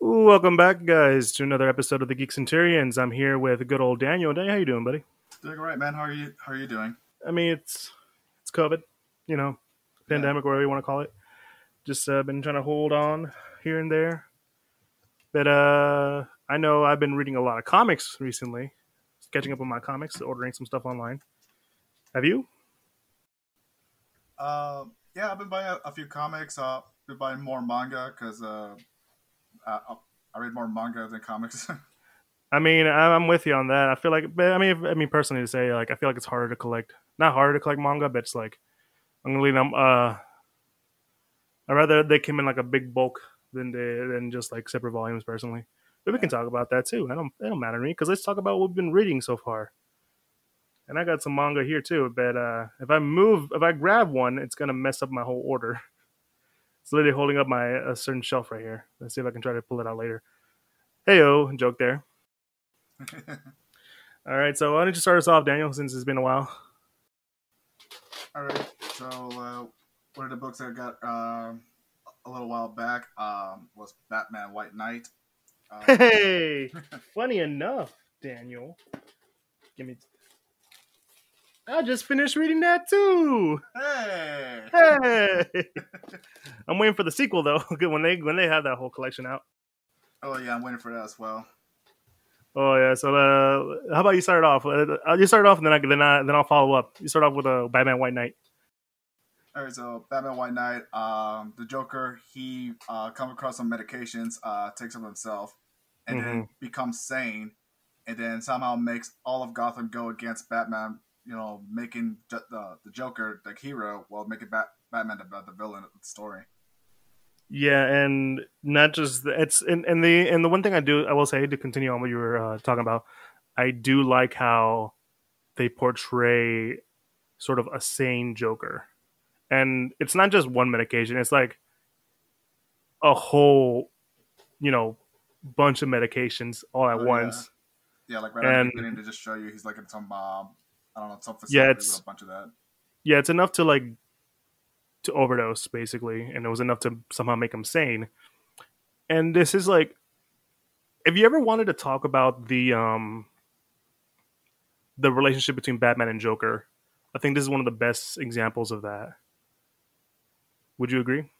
Welcome back, guys, to another episode of the Geek Centurions. I'm here with good old Daniel. Daniel, how you doing, buddy? Doing all right, man. How are you? How are you doing? I mean, it's it's COVID, you know, pandemic, whatever you want to call it. Just uh, been trying to hold on here and there. But uh, I know I've been reading a lot of comics recently, catching up on my comics, ordering some stuff online. Have you? Uh, yeah, I've been buying a, a few comics. Uh, been buying more manga because uh, I, I read more manga than comics. I mean, I- I'm with you on that. I feel like, but I mean, I mean, personally, to say, like, I feel like it's harder to collect. Not harder to collect manga, but it's like I'm gonna leave them. Uh, I rather they came in like a big bulk than they than just like separate volumes. Personally, but we can talk about that too. I don't. It don't matter to me because let's talk about what we've been reading so far. And I got some manga here too, but uh, if I move, if I grab one, it's gonna mess up my whole order. It's literally holding up my a certain shelf right here. Let's see if I can try to pull it out later. Heyo, joke there. All right, so why don't you start us off, Daniel, since it's been a while? all right. So uh, one of the books I got um, a little while back um, was Batman White Knight. Uh, Hey, funny enough, Daniel. Give me. I just finished reading that too. hey. Hey, I'm waiting for the sequel though. Good when they when they have that whole collection out. Oh yeah, I'm waiting for that as well. Oh yeah. So uh, how about you start it off? Uh, you start it off, and then I then I then I'll follow up. You start off with a uh, Batman White Knight. All right, so Batman White Knight, um, the Joker, he uh, comes across some medications, uh, takes them himself, and then becomes sane, and then somehow makes all of Gotham go against Batman. You know, making the the Joker the hero, while making Bat- Batman about the villain of the story. Yeah, and not just the, it's and, and the and the one thing I do I will say to continue on what you were uh, talking about, I do like how they portray sort of a sane Joker, and it's not just one medication; it's like a whole, you know, bunch of medications all at Oh, once. Yeah, like right at And- the beginning to just show you he's like in some um, I don't know facility Yeah, it's- a bunch of that. Yeah, it's enough to like to overdose basically, and it was enough to somehow make him sane. And this is like, if you ever wanted to talk about the um the relationship between Batman and Joker, I think this is one of the best examples of that. Would you agree?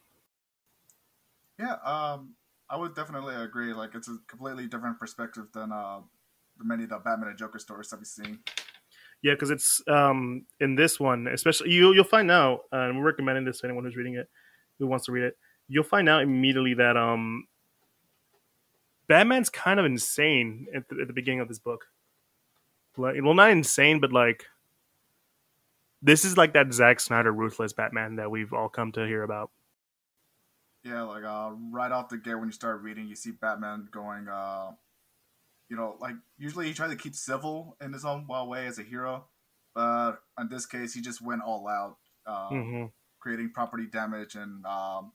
Yeah, um, I would definitely agree. Like it's a completely different perspective than uh, the many of the Batman and Joker stories that we've seen. Yeah, because it's um in this one, especially you you'll find out, uh, and we're recommending this to anyone who's reading it, who wants to read it. You'll find out immediately that um Batman's kind of insane at the, at the beginning of this book. Like, well, not insane, but like this is like that Zack Snyder ruthless Batman that we've all come to hear about. Yeah, like uh, right off the gate when you start reading, you see Batman going, uh, you know, like usually he tries to keep civil in his own wild way as a hero, but in this case, he just went all out, uh, hmm creating property damage and um,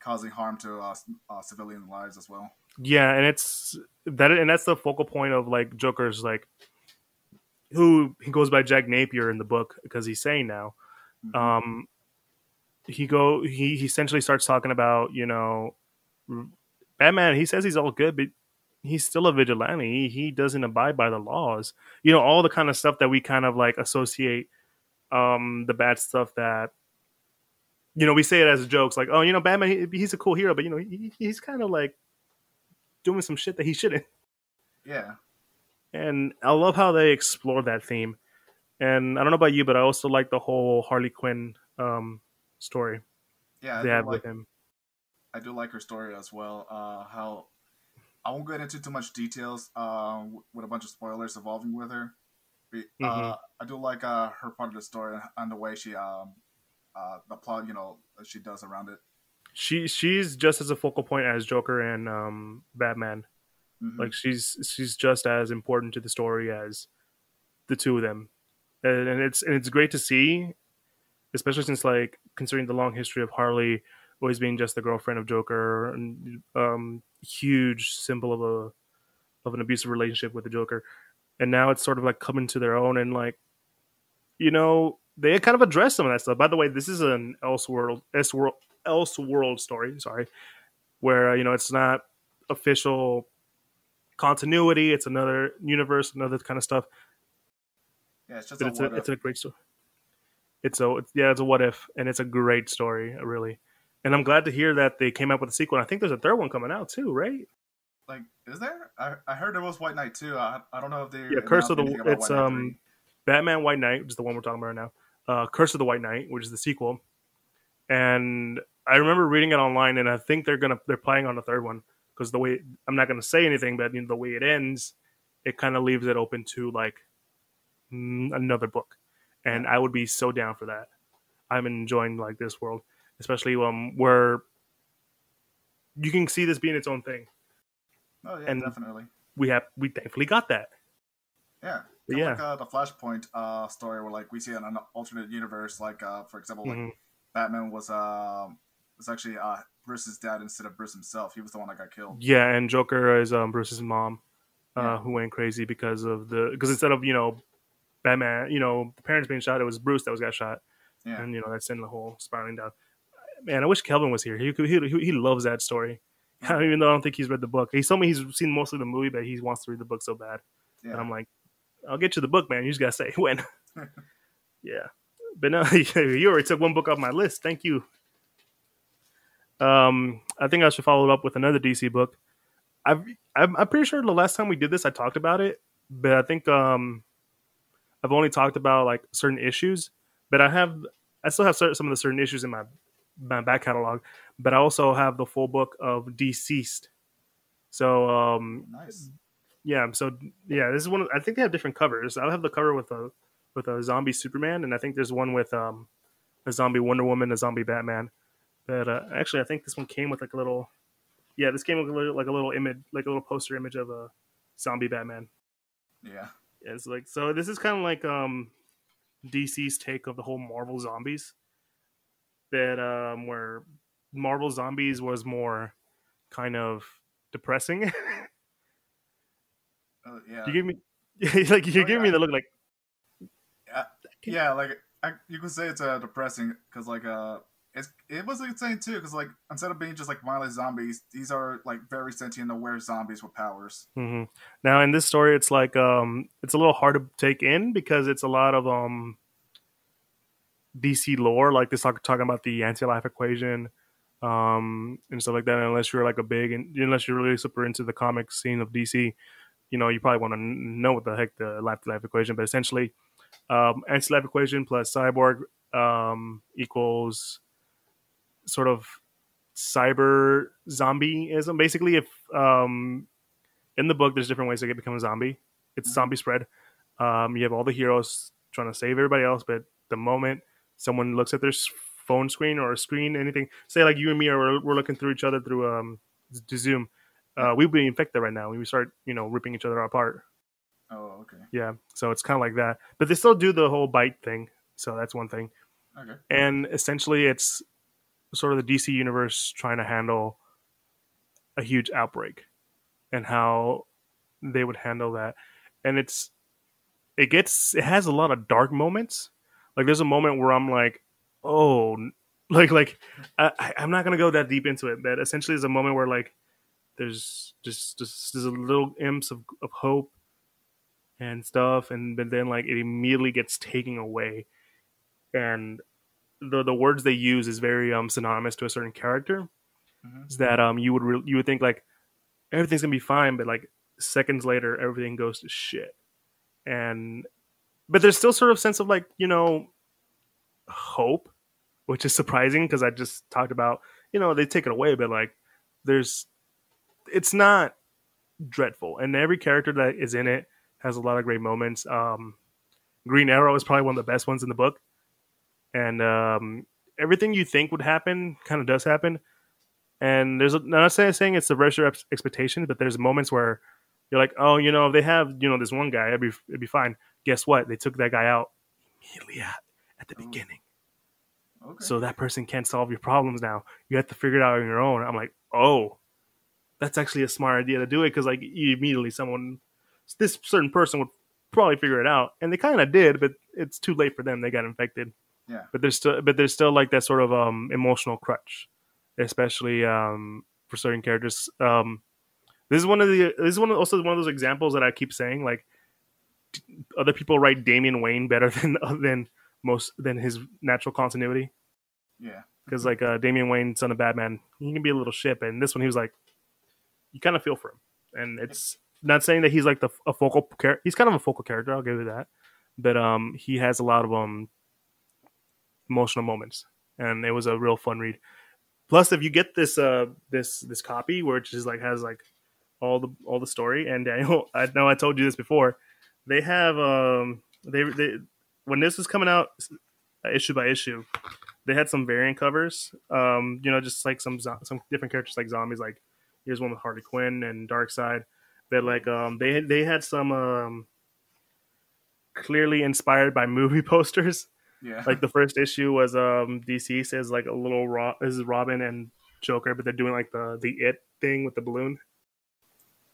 causing harm to uh, uh, civilian lives as well. Yeah, and it's that, and that's the focal point of like Joker's like who he goes by Jack Napier in the book because he's saying now. Mhm. um he go he, he essentially starts talking about you know batman he says he's all good but he's still a vigilante he, he doesn't abide by the laws you know all the kind of stuff that we kind of like associate um the bad stuff that you know we say it as jokes like oh you know batman he, he's a cool hero but you know he, he's kind of like doing some shit that he shouldn't yeah, and I love how they explore that theme. And I don't know about you, but I also like the whole Harley Quinn um, story yeah, I they like with him. I do like her story as well. Uh, how I won't get into too much details uh, with a bunch of spoilers evolving with her. But, uh, I do like uh, her part of the story and the way she um, uh, the plot, you know, she does around it. She she's just as a focal point as Joker and um, Batman. Mhm. Like she's she's just as important to the story as the two of them, and, and it's and it's great to see, especially since like considering the long history of Harley always being just the girlfriend of Joker and um, huge symbol of a of an abusive relationship with the Joker, and now it's sort of like coming to their own and like, you know, they kind of address some of that stuff. By the way, this is an Elseworld Elseworld Elseworld story. Sorry, where uh, you know it's not official continuity. It's another universe, another kind of stuff. Yeah, it's just But a it's a it's a great story. It's a it's, yeah, it's a what if, and it's a great story, really. And I'm glad to hear that they came up with a sequel. And I think there's a third one coming out too, right? like is there? I, I heard there was White Knight too. I, I don't know if they Yeah, Curse of the it's White um Batman White Knight, which is the one we're talking about right now. Uh, Curse of the White Knight, which is the sequel. And I remember reading it online, and I think they're gonna they're playing on the third one because the way I'm not gonna say anything, but you know, the way it ends, it kind of leaves it open to like another book, and I would be so down for that. I'm enjoying like this world, especially um where you can see this being its own thing. Oh yeah, and- definitely. We have we thankfully got that. Yeah. Kinda yeah. Like uh, the Flashpoint uh, story where like we see an, an alternate universe, like uh, for example, like Mhm. Batman was um was actually uh, Bruce's dad instead of Bruce himself. He was the one that got killed. Yeah, and Joker is um, Bruce's mom, uh, Yeah. who went crazy because of the because instead of you know Batman, you know the parents being shot, it was Bruce that was got shot, Yeah. and you know that sent the whole spiraling down. Man, I wish Kelvin was here. He he, he loves that story. Even though I don't think he's read the book, he told me he's seen mostly the movie, but he wants to read the book so bad. Yeah. And I'm like, I'll get you the book, man. You just gotta say when. yeah, but no, you already took one book off my list. Thank you. Um, I think I should follow it up with another DC book. I've, I'm, I'm pretty sure the last time we did this, I talked about it, but I think um, I've only talked about like certain issues. But I have, I still have cer- some of the certain issues in my my back catalog. But I also have the full book of DCeased. So um, nice. yeah, so yeah, this is one. Of, I think they have different covers. I'll have the cover with a with a zombie Superman, and I think there's one with um a zombie Wonder Woman, a zombie Batman. But uh, actually, I think this one came with like a little. Yeah, this came with a little, like a little image, like a little poster image of a zombie Batman. Yeah. Yeah, it's like so. This is kind of like um DC's take of the whole Marvel zombies. That um where Marvel zombies was more kind of depressing. Uh, yeah. you give me like you Oh, give me the look like yeah, like I, you could say it's uh, depressing because like uh, it's it was insane too because like instead of being just like mindless zombies, these are like very sentient, aware zombies with powers. hmm Now in this story, it's like um, it's a little hard to take in because it's a lot of um, DC lore, like this talk, talking about the anti-life equation, um, and stuff like that. Unless you're like a big, and unless you're really super into the comic scene of DC, you know, you probably want to know what the heck the life-to-life equation. But essentially, um, anti-life equation plus cyborg um, equals sort of cyber zombieism. Basically, if um, in the book, there's different ways to get become a zombie. It's Mhm. zombie spread. Um, you have all the heroes trying to save everybody else, but the moment someone looks at their phone screen or a screen, anything, say like you and me are we're, looking through each other through um to Zoom, uh, we'd be infected right now. We start you know ripping each other apart. Oh, okay, Yeah, so it's kind of like that, but they still do the whole bite thing. So that's one thing okay, and essentially it's sort of the DC universe trying to handle a huge outbreak and how they would handle that. And it's it gets it has a lot of dark moments. Like there's a moment where I'm like, oh, like like I, I'm not gonna go that deep into it, but essentially there's a moment where like there's just just there's a little imps of, of hope and stuff, and but then like it immediately gets taken away, and the the words they use is very um synonymous to a certain character. Mhm. Is that um you would re- you would think like everything's gonna be fine, but like seconds later everything goes to shit, and but there's still sort of sense of like you know hope, which is surprising because I just talked about you know they take it away, but like there's it's not dreadful, and every character that is in it has a lot of great moments. Um, Green Arrow is probably one of the best ones in the book, and um, everything you think would happen kind of does happen. And there's I'm not saying it's the your expectations, but there's moments where you're like, oh, you know, if they have you know this one guy, it'd be it'd be fine. Guess what? They took that guy out immediately at, at the Ooh. beginning, okay. so that person can't solve your problems now. You have to figure it out on your own. I'm like, oh, that's actually a smart idea to do it because like immediately someone this certain person would probably figure it out, and they kind of did, but it's too late for them. They got infected. Yeah. But there's still, but there's still like that sort of um emotional crutch, especially um for certain characters. Um, This is one of the. This is one of, also one of those examples that I keep saying. Like other people write Damian Wayne better than than most than his natural continuity. Yeah, because like uh, Damian Wayne, son of Batman, he can be a little shit, and this one he was like, you kind of feel for him, and it's not saying that he's like the a focal character. He's kind of a focal character. I'll give you that, but um, he has a lot of um emotional moments, and it was a real fun read. Plus, if you get this uh this this copy which just like has like all the all the story, and Daniel, I know I told you this before, they have um they they when this was coming out issue by issue, they had some variant covers. Um, you know, just like some some different characters like zombies. Like here's one with Harley Quinn and Darkseid. But like um, they they had some um, clearly inspired by movie posters. Yeah. Like the first issue was um DC says like a little Ro- this is Robin and Joker, but they're doing like the the it thing with the balloon.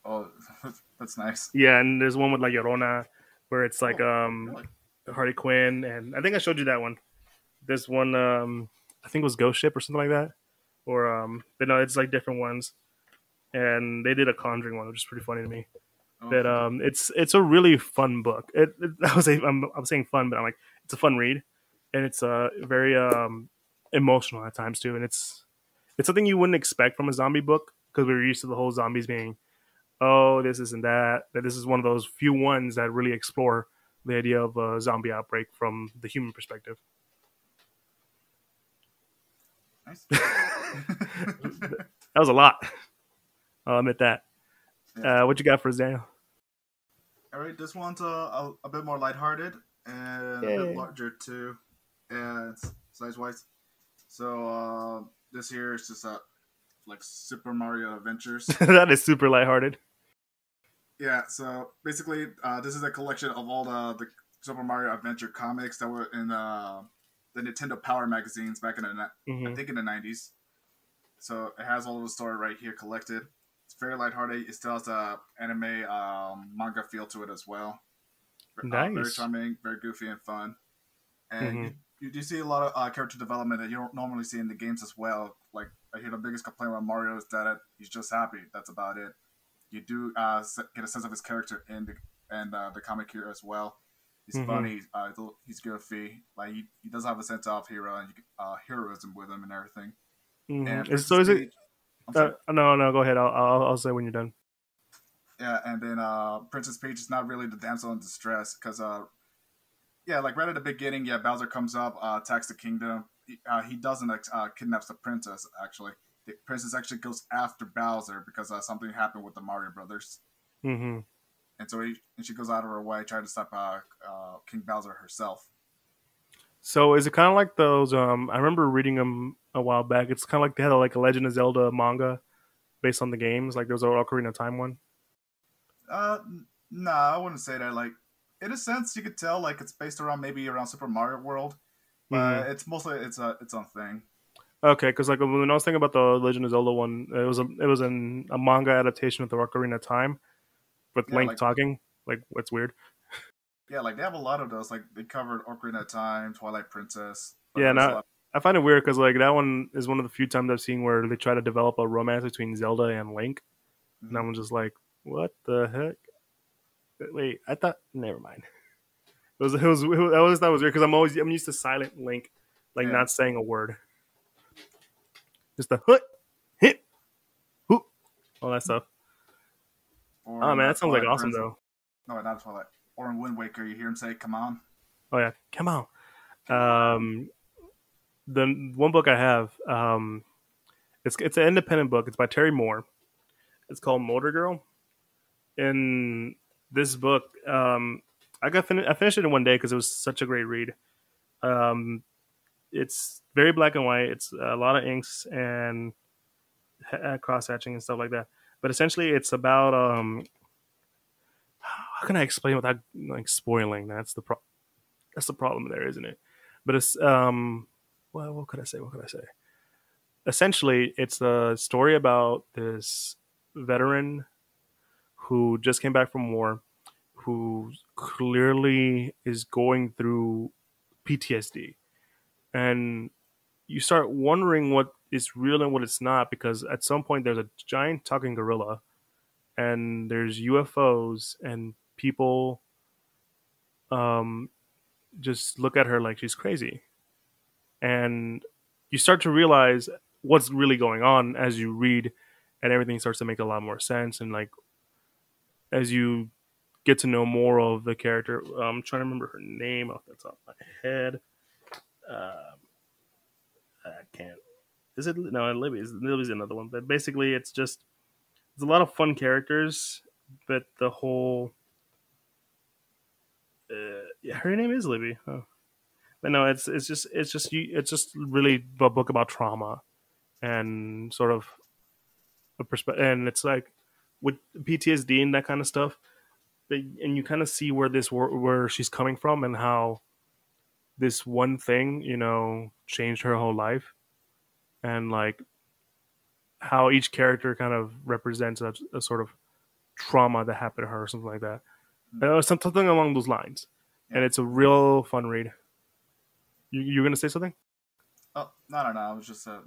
Oh, that's nice. Yeah, and there's one with like Llorona where it's like oh, um really? Harley Quinn, and I think I showed you that one this one um I think it was Ghost Ship or something like that. Or um but no, it's like different ones. And they did a Conjuring one, which is pretty funny to me. Oh, but um it's it's a really fun book. It, it I was I'm I'm saying fun, but I'm like it's a fun read. And it's uh very um emotional at times too. And it's it's something you wouldn't expect from a zombie book because we were used to the whole zombies being oh this isn't that that this is one of those few ones that really explore the idea of a zombie outbreak from the human perspective Nice. that was a lot. I'll admit that. Yeah. Uh, what you got for us, Daniel? All right, this one's uh, a, a bit more lighthearted and Yay. a bit larger too, and size wise. So uh, this here is just a like Super Mario Adventures. that is super lighthearted. Yeah, so basically, uh, this is a collection of all the, the Super Mario Adventure comics that were in uh, the Nintendo Power magazines back in the mm-hmm. I think in the nineties. So it has all of the story right here collected. It's very lighthearted. It still has a anime um, manga feel to it as well. Nice. Uh, very charming, very goofy and fun. And mm-hmm. you, you, see a lot of uh, character development that you don't normally see in the games as well. I hear the biggest complaint about Mario is that he's just happy. That's about it. You do uh, get a sense of his character in the and uh, the comic here as well. He's mm-hmm. funny. Uh, he's goofy. Like he, he does have a sense of hero and uh, heroism with him and everything. Mm-hmm. And so is it? Uh, no, no. Go ahead. I'll, I'll, I'll say when you're done. Yeah, and then uh, Princess Peach is not really the damsel in distress because, uh, yeah, like right at the beginning, yeah, Bowser comes up, uh, attacks the kingdom. He, uh, he doesn't uh, kidnaps the princess. Actually, the princess actually goes after Bowser because uh, something happened with the Mario Brothers. Mm-hmm and so he, and she goes out of her way trying to stop uh, uh, King Bowser herself. So is it kind of like those? Um, I remember reading them a while back. It's kind of like they had a, like a Legend of Zelda manga based on the games. Like there was a Ocarina of Time one. Uh, no, nah, I wouldn't say that. Like in a sense, you could tell like it's based around maybe around Super Mario World, but mm-hmm. it's mostly it's a its own thing. Okay, because like when I was thinking about the Legend of Zelda one, it was a it was an, a manga adaptation of the Ocarina of Time with yeah, Link like, talking. Like, what's weird? Yeah, like they have a lot of those. Like they covered Ocarina of Time, Twilight Princess. Yeah, and I find it weird because like that one is one of the few times I've seen where they try to develop a romance between Zelda and Link, mm-hmm. and I'm just like, what the heck? Wait, I thought. Never mind. It was. It was. It was I always thought it was weird because I'm always. I'm used to silent Link, like yeah. not saying a word. Just the hut, hit, hoop, all that stuff. Or oh man, that sounds like awesome though. No, not Twilight. Or in Wind Waker, you hear him say, "Come on." Oh yeah, come on. Um, the one book I have, um, it's it's an independent book. It's by Terry Moore. It's called Motor Girl. In this book, um, I got fin- I finished it in one day because it was such a great read. Um, it's very black and white. It's a lot of inks and cross hatching and stuff like that but essentially it's about um how can I explain without like spoiling? That's the pro- that's the problem there, isn't it? But it's um well, what could I say? What could I say? Essentially, it's a story about this veteran who just came back from war, who clearly is going through PTSD, and you start wondering what is real and what it's not because at some point there's a giant talking gorilla and there's UFOs and people um just look at her like she's crazy. And you start to realize what's really going on as you read and everything starts to make a lot more sense and like as you get to know more of the character i'm trying to remember her name off the top of my head um, i can't is it no libby's libby's another one but basically it's just it's a lot of fun characters but the whole uh, yeah her name is libby oh. but no it's it's just it's just it's just really a book about trauma and sort of a perspective and it's like with ptsd and that kind of stuff and you kind of see where this where she's coming from and how this one thing you know changed her whole life. And like how each character kind of represents a, a sort of trauma that happened to her or something like that. Mm-hmm. uh, something along those lines. Yeah. and it's a real fun read. You, you're gonna say something? Oh no no no. I was just uh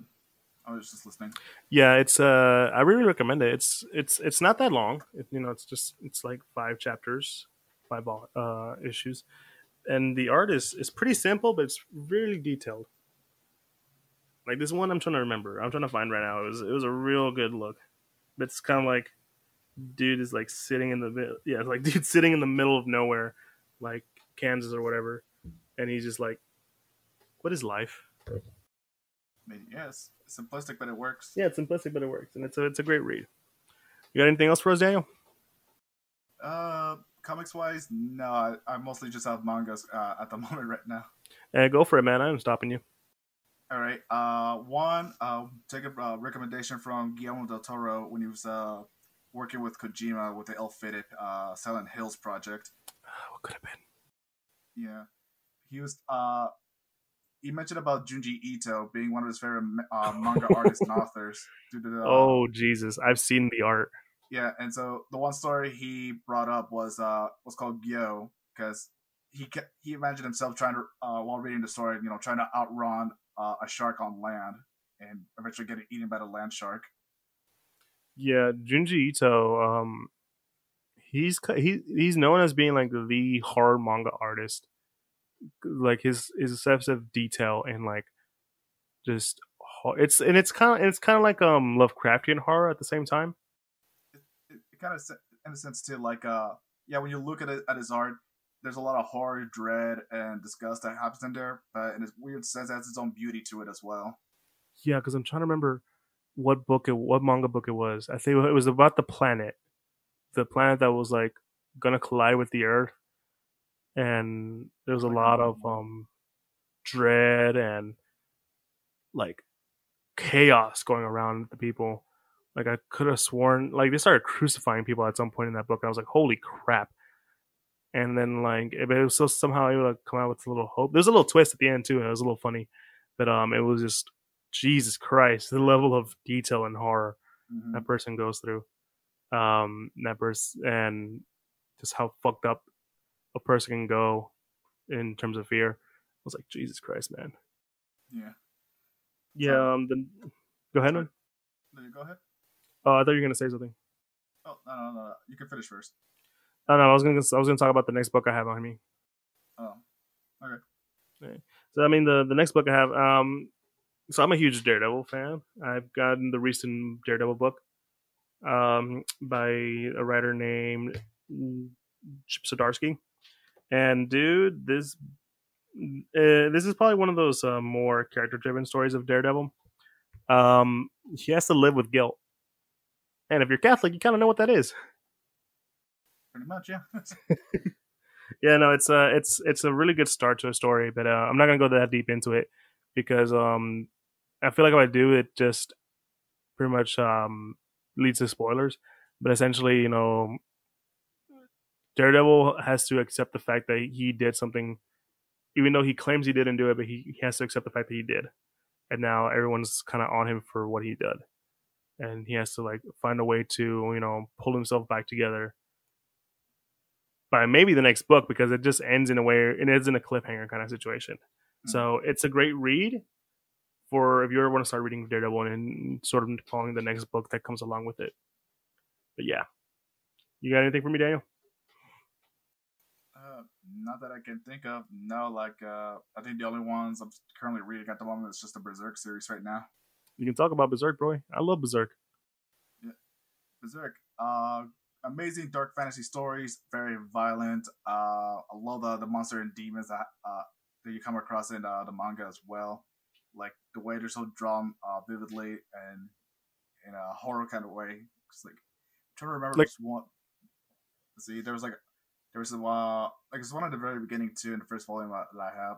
I was just listening. Yeah, it's uh, I really recommend it. It's it's it's not that long. It, you know, it's just it's like five chapters, five uh issues, and the art is is pretty simple, but it's really detailed. Like this one, I'm trying to remember. I'm trying to find right now. It was it was a real good look. But it's kind of like dude is like sitting in the middle. Yeah, like dude sitting in the middle of nowhere, like Kansas or whatever, and he's just like, "What is life?" Yes, simplistic, but it works. Yeah, it's simplistic, but it works, and it's a it's a great read. You got anything else for us, Daniel? Uh, comics wise, no. I, I mostly just have mangas uh, at the moment right now. Uh, go for it, man. I'm stopping you. All right. Uh, one, uh, take a uh, recommendation from Guillermo del Toro when he was uh working with Kojima with the ill-fated uh Silent Hills project. what could have been? Yeah, he was uh he mentioned about Junji Ito being one of his favorite uh, manga artists and authors. The, uh, oh Jesus, I've seen the art. Yeah, and so the one story he brought up was uh was called Gyo because he he imagined himself trying to uh, while reading the story, you know, trying to outrun uh, a shark on land and eventually getting eaten by the land shark. Yeah, Junji Ito, um, he's he he's known as being like the horror manga artist like his his sense of detail and like just it's and it's kind of it's kind of like um Lovecraftian horror at the same time. It, it, it kind of in a sense too like uh yeah when you look at it at his art there's a lot of horror, dread, and disgust that happens in there, but in his weird sense, it has its own beauty to it as well. Yeah, because I'm trying to remember what book it, what manga book it was. I think it was about the planet, the planet that was like gonna collide with the Earth, and there's a lot of um dread and like chaos going around the people. Like I could have sworn like they started crucifying people at some point in that book. I was like, holy crap. And then like it was so somehow able to come out with a little hope. There's a little twist at the end too. It was a little funny. But um it was just Jesus Christ, the level of detail and horror mm-hmm. that person goes through. Um that person and just how fucked up a person can go in terms of fear. I was like, Jesus Christ, man. Yeah. Yeah. Um. Then go ahead. Man. No, Go ahead. Oh, I thought you were gonna say something. Oh no, no, no! You can finish first. Oh, no, I was gonna I was gonna talk about the next book I have on me. Oh, okay. okay. So I mean the the next book I have. Um, so I'm a huge Daredevil fan. I've gotten the recent Daredevil book, um, by a writer named Chip Zdarsky. And dude, this uh, this is probably one of those uh, more character driven stories of Daredevil. Um, he has to live with guilt, and if you're Catholic, you kind of know what that is. Pretty much, yeah. yeah, no, it's a uh, it's it's a really good start to a story, but uh, I'm not gonna go that deep into it because um, I feel like if I do, it just pretty much um leads to spoilers. But essentially, you know, Daredevil has to accept the fact that he did something, even though he claims he didn't do it, but he, he has to accept the fact that he did. And now everyone's kind of on him for what he did. And he has to like find a way to, you know, pull himself back together by maybe the next book because it just ends in a way, it ends in a cliffhanger kind of situation. Mm-hmm. So it's a great read for if you ever want to start reading Daredevil and sort of following the next book that comes along with it. But yeah, You got anything for me, Daniel? Uh, not that I can think of. No, like uh, I think the only ones I'm currently reading at the moment is just the Berserk series right now. You can talk about Berserk, bro. I love Berserk. Yeah, Berserk. Uh, amazing dark fantasy stories. Very violent. Uh, I love the the monster and demons that uh, that you come across in uh, the manga as well. Like the way they're so drawn uh, vividly and in a horror kind of way. It's like I'm trying to remember like, this one. See, there was like there was a uh, like it's one at the very beginning too in the first volume that I have.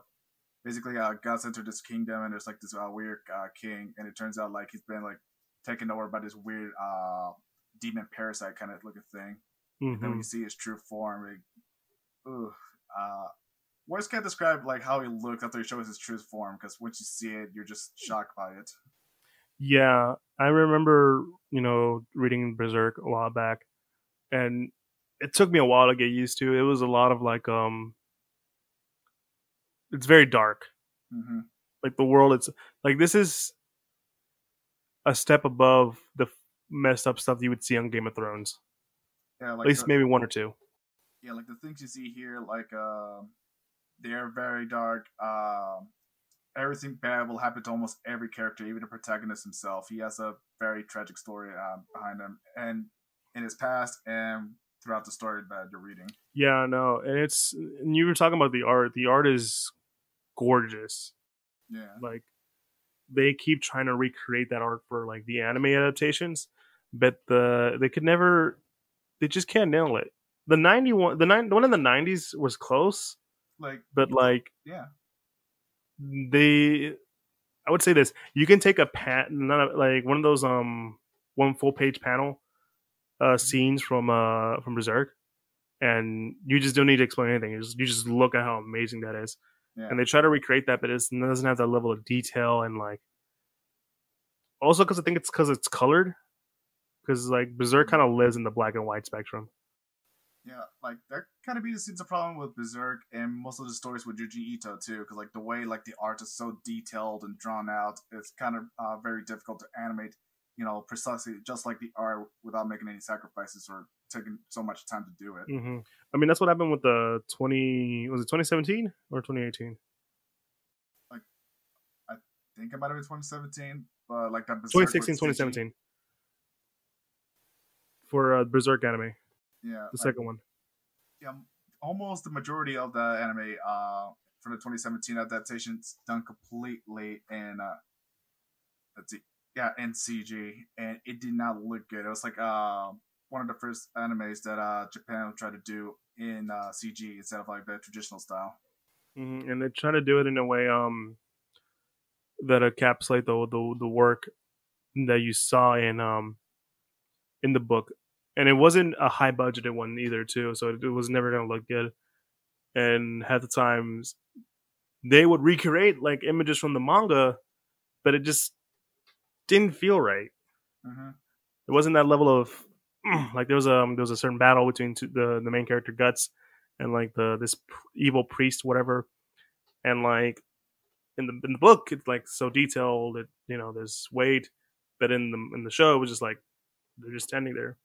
Basically, uh, Guts entered this kingdom and there's like this uh, weird uh, king, and it turns out like he's been like taken over by this weird uh demon parasite kind of looking thing. Mm-hmm. And then when mm-hmm. you see his true form, like, ooh, uh, words can't describe like how he looked after he shows his true form because once you see it, you're just shocked by it. Yeah, I remember you know reading Berserk a while back, and it took me a while to get used to. It was a lot of like um, it's very dark. Mm-hmm. Like the world, it's like this is a step above the messed up stuff you would see on Game of Thrones. Yeah, like at least the, maybe one or two. Yeah, like the things you see here, like uh, they are very dark. Uh, everything bad will happen to almost every character, even the protagonist himself. He has a very tragic story uh, behind him, and in his past and throughout the story that you're reading. Yeah, no, and it's and you were talking about the art. The art is gorgeous. Yeah, like they keep trying to recreate that art for like the anime adaptations, but the they could never. They just can't nail it. The ninety one, the nine, the one in the nineties was close. Like, but like, yeah, they. I would say this: you can take a pat, not like one of those um one full page panel uh mm-hmm. scenes from uh from Berserk, and you just don't need to explain anything. You just you just look at how amazing that is. Yeah. And they try to recreate that, but it doesn't have that level of detail and like. Also, because I think it's because it's colored, because like Berserk kind of lives in the black and white spectrum. Yeah, like that kind of be the problem with Berserk and most of the stories with Junji Ito too, because like the way like the art is so detailed and drawn out, it's kind of uh, very difficult to animate. You know, precisely just like the art without making any sacrifices or taking so much time to do it. Mm-hmm. I mean, that's what happened with the twenty was it twenty seventeen or twenty eighteen? Like, I think it might have been twenty seventeen, but like that 2016, 2017 for uh, Berserk anime. Yeah, the like, second one. Yeah, almost the majority of the anime uh, for the 2017 adaptation done completely in uh, let's see, yeah, in CG, and it did not look good. It was like uh, one of the first animes that uh, Japan tried to do in uh, CG instead of like the traditional style. Mm-hmm. And they try to do it in a way um that encapsulate the the the work that you saw in um in the book and it wasn't a high budgeted one either too so it, was never going to look good and half the times they would recreate like images from the manga but it just didn't feel right mm-hmm. it wasn't that level of like there was a um, there was a certain battle between two, the the main character guts and like the this evil priest whatever and like in the in the book it's like so detailed that you know there's weight but in the in the show it was just like they're just standing there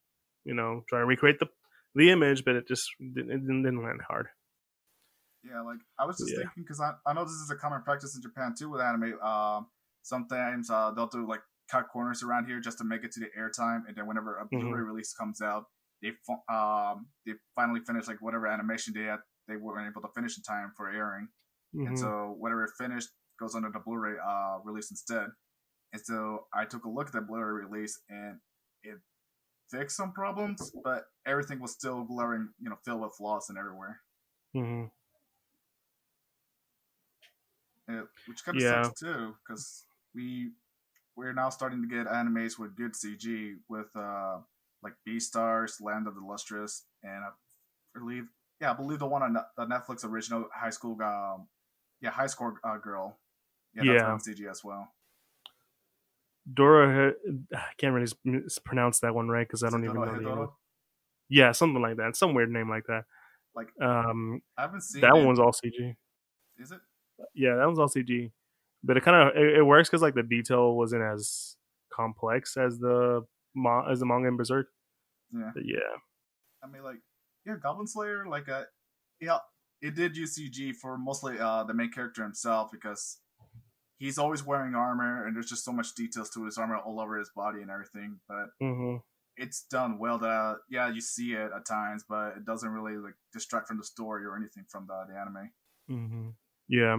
you know, trying to recreate the the image, but it just didn't, it didn't land hard. Yeah, like I was just yeah. thinking because I, I know this is a common practice in Japan too with anime. Um, sometimes uh, they'll do like cut corners around here just to make it to the airtime, and then whenever a. Blu-ray mm-hmm. release comes out, they um they finally finish like whatever animation they had they weren't able to finish in time for airing, mm-hmm. and so whatever it finished goes under the Blu-ray uh release instead. And so I took a look at the Blu-ray release, and it fixed some problems, but everything was still glaring, you know, filled with flaws and everywhere. Mm-hmm. It, which kind of yeah. sucks too, because we we're now starting to get animes with good CG with uh like Beastars, Land of the Lustrous, and I believe yeah, I believe the one on the Netflix original High School um yeah High School uh, Girl yeah, that's yeah. CG as well. Dora, I can't really pronounce that one right because I don't even know the name. Yeah, something like that. Some weird name like that. Like um, I haven't seen that it. one's all CG. Is it? Yeah, that one's all CG, but it kind of it, it, works because like the detail wasn't as complex as the as the manga in Berserk. Yeah. But yeah. I mean, like, yeah, Goblin Slayer, like, uh, yeah, it did use CG for mostly uh, the main character himself because he's always wearing armor and there's just so much details to his armor all over his body and everything. But mm-hmm. it's done well. That uh, yeah, you see it at times, but it doesn't really like distract from the story or anything from the, the anime. Mm-hmm. Yeah.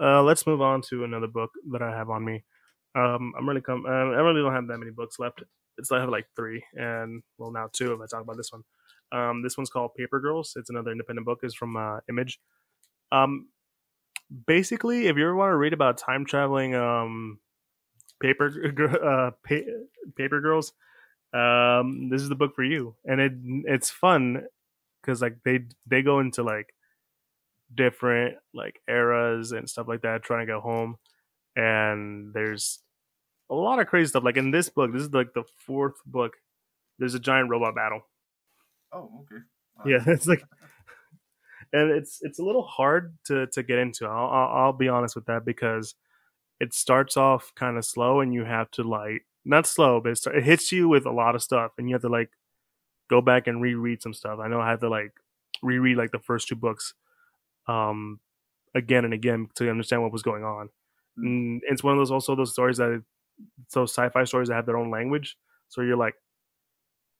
Uh, let's move on to another book that I have on me. Um, I'm really come. Uh, I really don't have that many books left. It's I have like three, and well now two if I talk about this one. Um, this one's called Paper Girls. It's another independent book. is from uh, Image. Um, basically, if you ever want to read about time traveling, um, paper uh, pa- paper girls, um, this is the book for you. And it it's fun because like they they go into like different like eras and stuff like that, trying to get home. And there's a lot of crazy stuff. Like in this book, this is like the fourth book. There's a giant robot battle Oh, okay. Yeah, it's like, and it's it's a little hard to to get into. I'll I'll, I'll be honest with that because it starts off kind of slow, and you have to like not slow, but it, start, it hits you with a lot of stuff, and you have to like go back and reread some stuff. I know I had to like reread like the first two books, um, again and again to understand what was going on. Mm. And it's one of those also those stories that those sci-fi stories that have their own language. So you're like,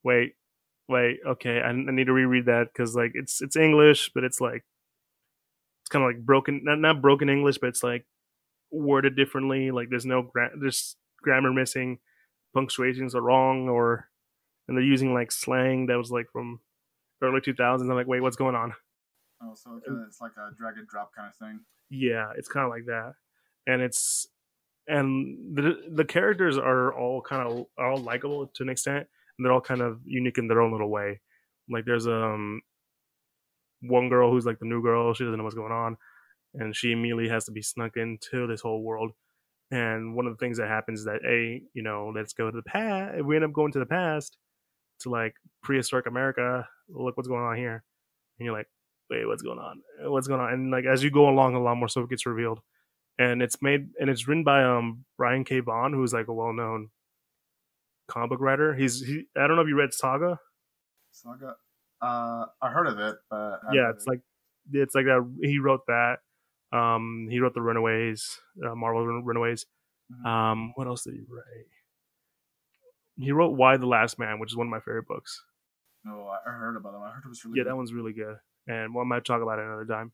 wait, wait, okay, I, I need to reread that because like it's it's English, but it's like it's kind of like broken, not not broken English, but it's like worded differently. Like there's no gra- there's grammar missing, punctuations are wrong, or and they're using like slang that was like from early 2000s. I'm like, wait, what's going on? Oh, so it's like a drag and drop kind of thing. Yeah, it's kind of like that, and it's and the the characters are all kind of all likable to an extent and they're all kind of unique in their own little way. Like there's um one girl who's like the new girl, she doesn't know what's going on, and she immediately has to be snuck into this whole world. And one of the things that happens is that a you know let's go to the past. We end up going to the past to like prehistoric America. Look what's going on here, and you're like, wait, what's going on? What's going on? And like as you go along, a lot more stuff gets revealed. And it's made and it's written by um Brian K. Vaughan, who's like a well known comic book writer. He's he. I don't know if you read Saga. Saga. Uh, I heard of it, but yeah, it's it. like it's like that. He wrote that. Um, he wrote the Runaways, uh, Marvel Runaways. Mm-hmm. Um, what else did he write? He wrote Y: The Last Man, which is one of my favorite books. No, I heard about him. I heard it was really yeah, good. that one's really good, and one might talk about it another time.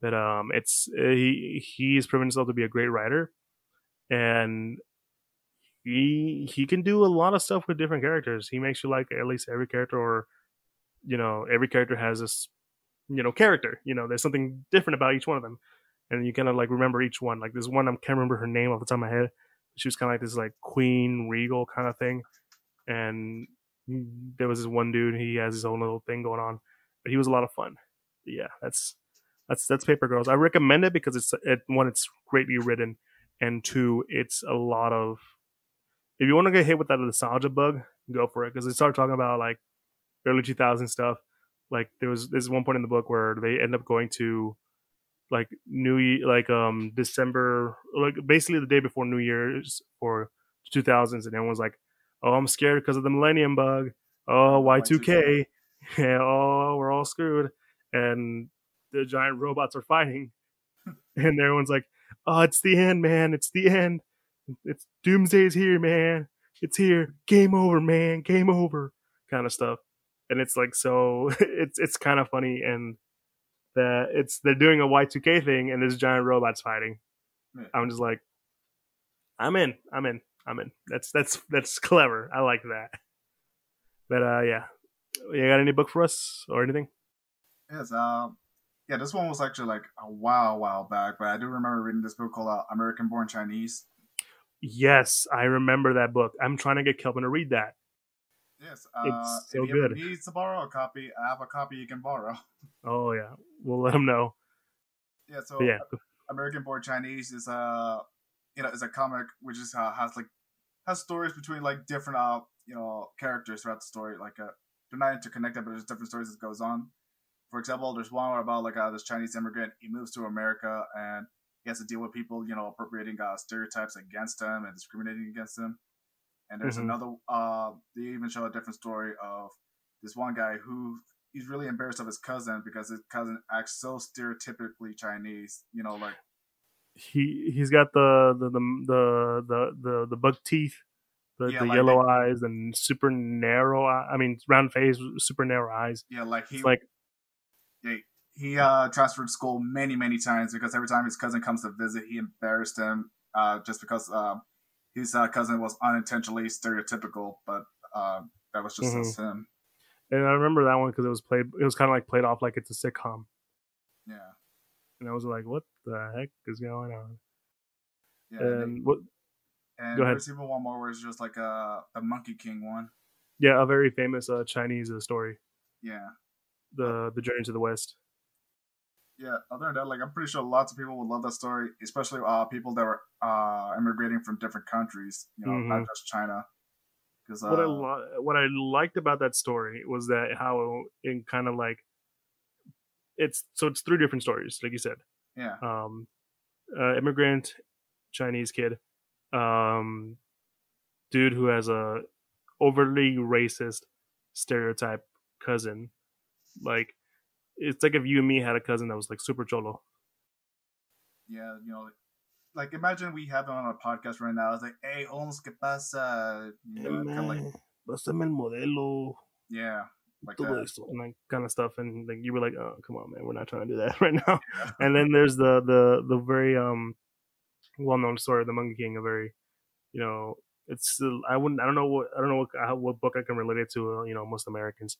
But um, it's he he's proven himself to be a great writer, and he he can do a lot of stuff with different characters. He makes you like at least every character, or you know, every character has this you know character. You know, there's something different about each one of them, and you kind of like remember each one. Like this one, I can't remember her name off the top of my head. She was kind of like this like queen regal kind of thing, and there was this one dude. He has his own little thing going on, but he was a lot of fun. Yeah, that's that's that's Paper Girls. I recommend it because it's it one, it's greatly written, and two, it's a lot of if you want to get hit with that nostalgia bug, go for it because they start talking about like early 2000 stuff. Like there was this one point in the book where they end up going to like New Year, like um December, like basically the day before New Year's or 2000s, and everyone's like, "Oh, I'm scared because of the Millennium Bug. Oh, Y2K. Yeah, oh, we're all screwed." And the giant robots are fighting, and everyone's like, "Oh, it's the end, man! It's the end." it's doomsday's here, man. It's here. Game over, man. Game over. Kind of stuff. And it's like so it's it's kind of funny and that it's they're doing a Y2K thing and there's giant robots fighting. I'm just like I'm in. I'm in. I'm in. That's that's that's clever. I like that. But uh yeah. You got any book for us or anything? Yes, um yeah, this one was actually like a while, while back, but I do remember reading this book called uh, American Born Chinese. Yes, I remember that book. I'm trying to get Kelvin to read that. Yes, uh, it's so if you good. needs to borrow a copy, I have a copy you can borrow. Oh yeah, we'll let him know. Yeah, so but yeah. American Born Chinese is a you know is a comic which is uh, has like has stories between like different uh you know characters throughout the story. Like uh, they're not interconnected, but there's different stories that goes on. For example, there's one about like uh, this Chinese immigrant. He moves to America and he has to deal with people, you know, appropriating uh, stereotypes against him and discriminating against him. And there's mm-hmm. another. Uh, they even show a different story of this one guy who he's really embarrassed of his cousin because his cousin acts so stereotypically Chinese. You know, like he he's got the the the the the, the, buck teeth, the, Yeah, the like yellow they- eyes, and super narrow. I mean, round face, super narrow eyes. yeah, like he It's like He uh, transferred school many, many times because every time his cousin comes to visit, he embarrassed him uh, just because uh, his uh, cousin was unintentionally stereotypical, but uh, that was just as him. And I remember that one because it was played. It was kind of like played off like it's a sitcom, Yeah, and I was like, "What the heck is going on?" yeah. and And what? and go ahead. there's even one more where it's just like a the Monkey King one. Yeah, a very famous uh, Chinese uh, story, Yeah, the the Journey to the West. yeah. Other than that, like I'm pretty sure lots of people would love that story, especially uh, people that were uh, immigrating from different countries. You know, not Mhm. just China. Because uh, what I li- what I liked about that story was that how in kind of like it's so it's three different stories, like you said. yeah, Um, uh, immigrant Chinese kid, um, dude who has a overly racist stereotype cousin, like it's like if you and me had a cousin that was like super cholo. yeah, you know, like imagine we have him on a podcast right now. It's like, hey, Holmes, ¿qué pasa? You know, kind of like, Pásame el modelo. yeah, like that. and like kind of stuff and like you were like oh come on man we're not trying to do that right now and then there's the the the very um well-known story of the monkey king a very you know it's i wouldn't i don't know what i don't know what, what book i can relate it to uh, you know most americans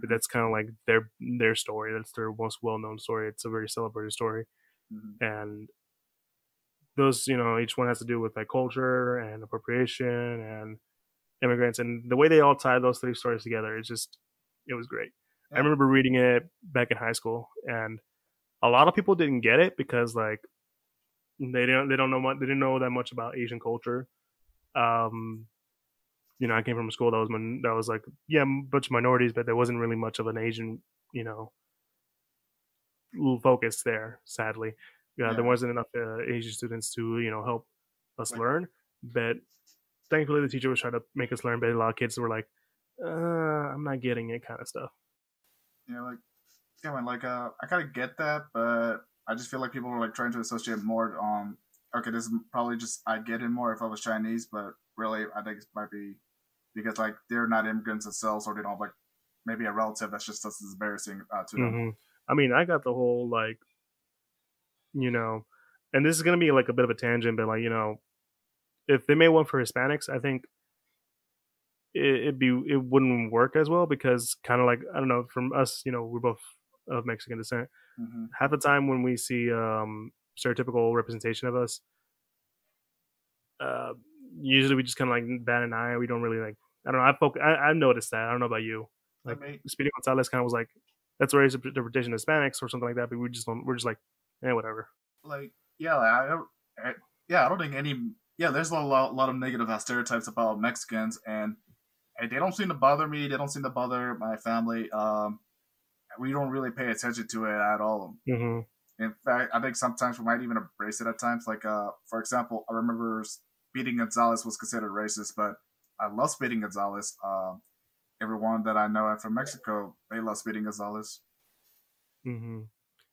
but Mhm, that's kind of like their their story. That's their most well-known story. It's a very celebrated story. Mhm. and those you know each one has to do with like culture and appropriation and immigrants. And the way they all tie those three stories together is just it was great. I remember reading it back in high school and a lot of people didn't get it because like they don't they don't know much they didn't know that much about asian culture. Um you know i came from a school that was that was like yeah a bunch of minorities but there wasn't really much of an asian you know focus there sadly. Yeah, there wasn't enough uh, asian students to you know help us Like- learn but thankfully the teacher was trying to make us learn but a lot of kids were like uh, i'm not getting it kind of stuff. Know, like, yeah, man, like, uh, I kind of get that, but I just feel like people are like trying to associate more on. Okay, this is probably just I get it more if I was Chinese, but really, I think it might be because like they're not immigrants themselves, or they don't have like maybe a relative that's just as embarrassing uh, to them. hmm I mean, I got the whole like, you know, and this is gonna be like a bit of a tangent, but like, you know, if they made one for Hispanics, I think it, it'd be it wouldn't work as well because kind of like I don't know, from us, you know, we're both of Mexican descent. hmm Half the time when we see um stereotypical representation of us, uh, usually we just kind of like bat an eye. We don't really like. I don't know. I folk, I I've noticed that. I don't know about you. Like, I mean, Speedy Gonzalez kind of was like, that's a racist interpretation of Hispanics or something like that. But we just don't, we're just like, eh, whatever. like yeah, like, I don't, I, yeah, I don't think any yeah. There's a lot, lot of negative stereotypes about Mexicans, and, and they don't seem to bother me. They don't seem to bother my family. Um, we don't really pay attention to it at all. hmm In fact, I think sometimes we might even embrace it at times. Like, uh, for example, I remember beating Gonzalez was considered racist, but I love Speedy Gonzalez. Um, everyone that I know from Mexico, they love Speedy Gonzalez. hmm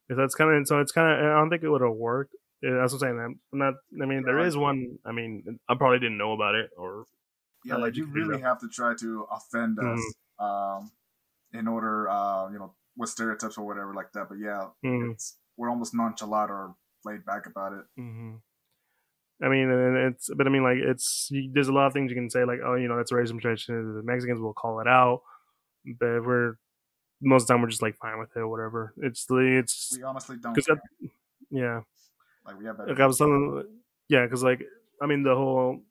That's kind of so. It's kind of. I don't think it would have worked. That's what I'm saying. I'm not. I mean, there is one. I mean, I probably didn't know about it, or Yeah, like you you figure it really have to try to offend us, Mhm. um, in order, uh, you know, with stereotypes or whatever like that. But yeah, Mhm. it's we're almost nonchalant or laid back about it. hmm I mean, and it's. But I mean, like, it's. There's a lot of things you can say, like, oh, you know, that's a racist tradition. The Mexicans will call it out, but we're most of the time we're just like fine with it, or whatever. It's the. It's We honestly don't. care. yeah. Like we have like I was telling, yeah, because like I mean the whole.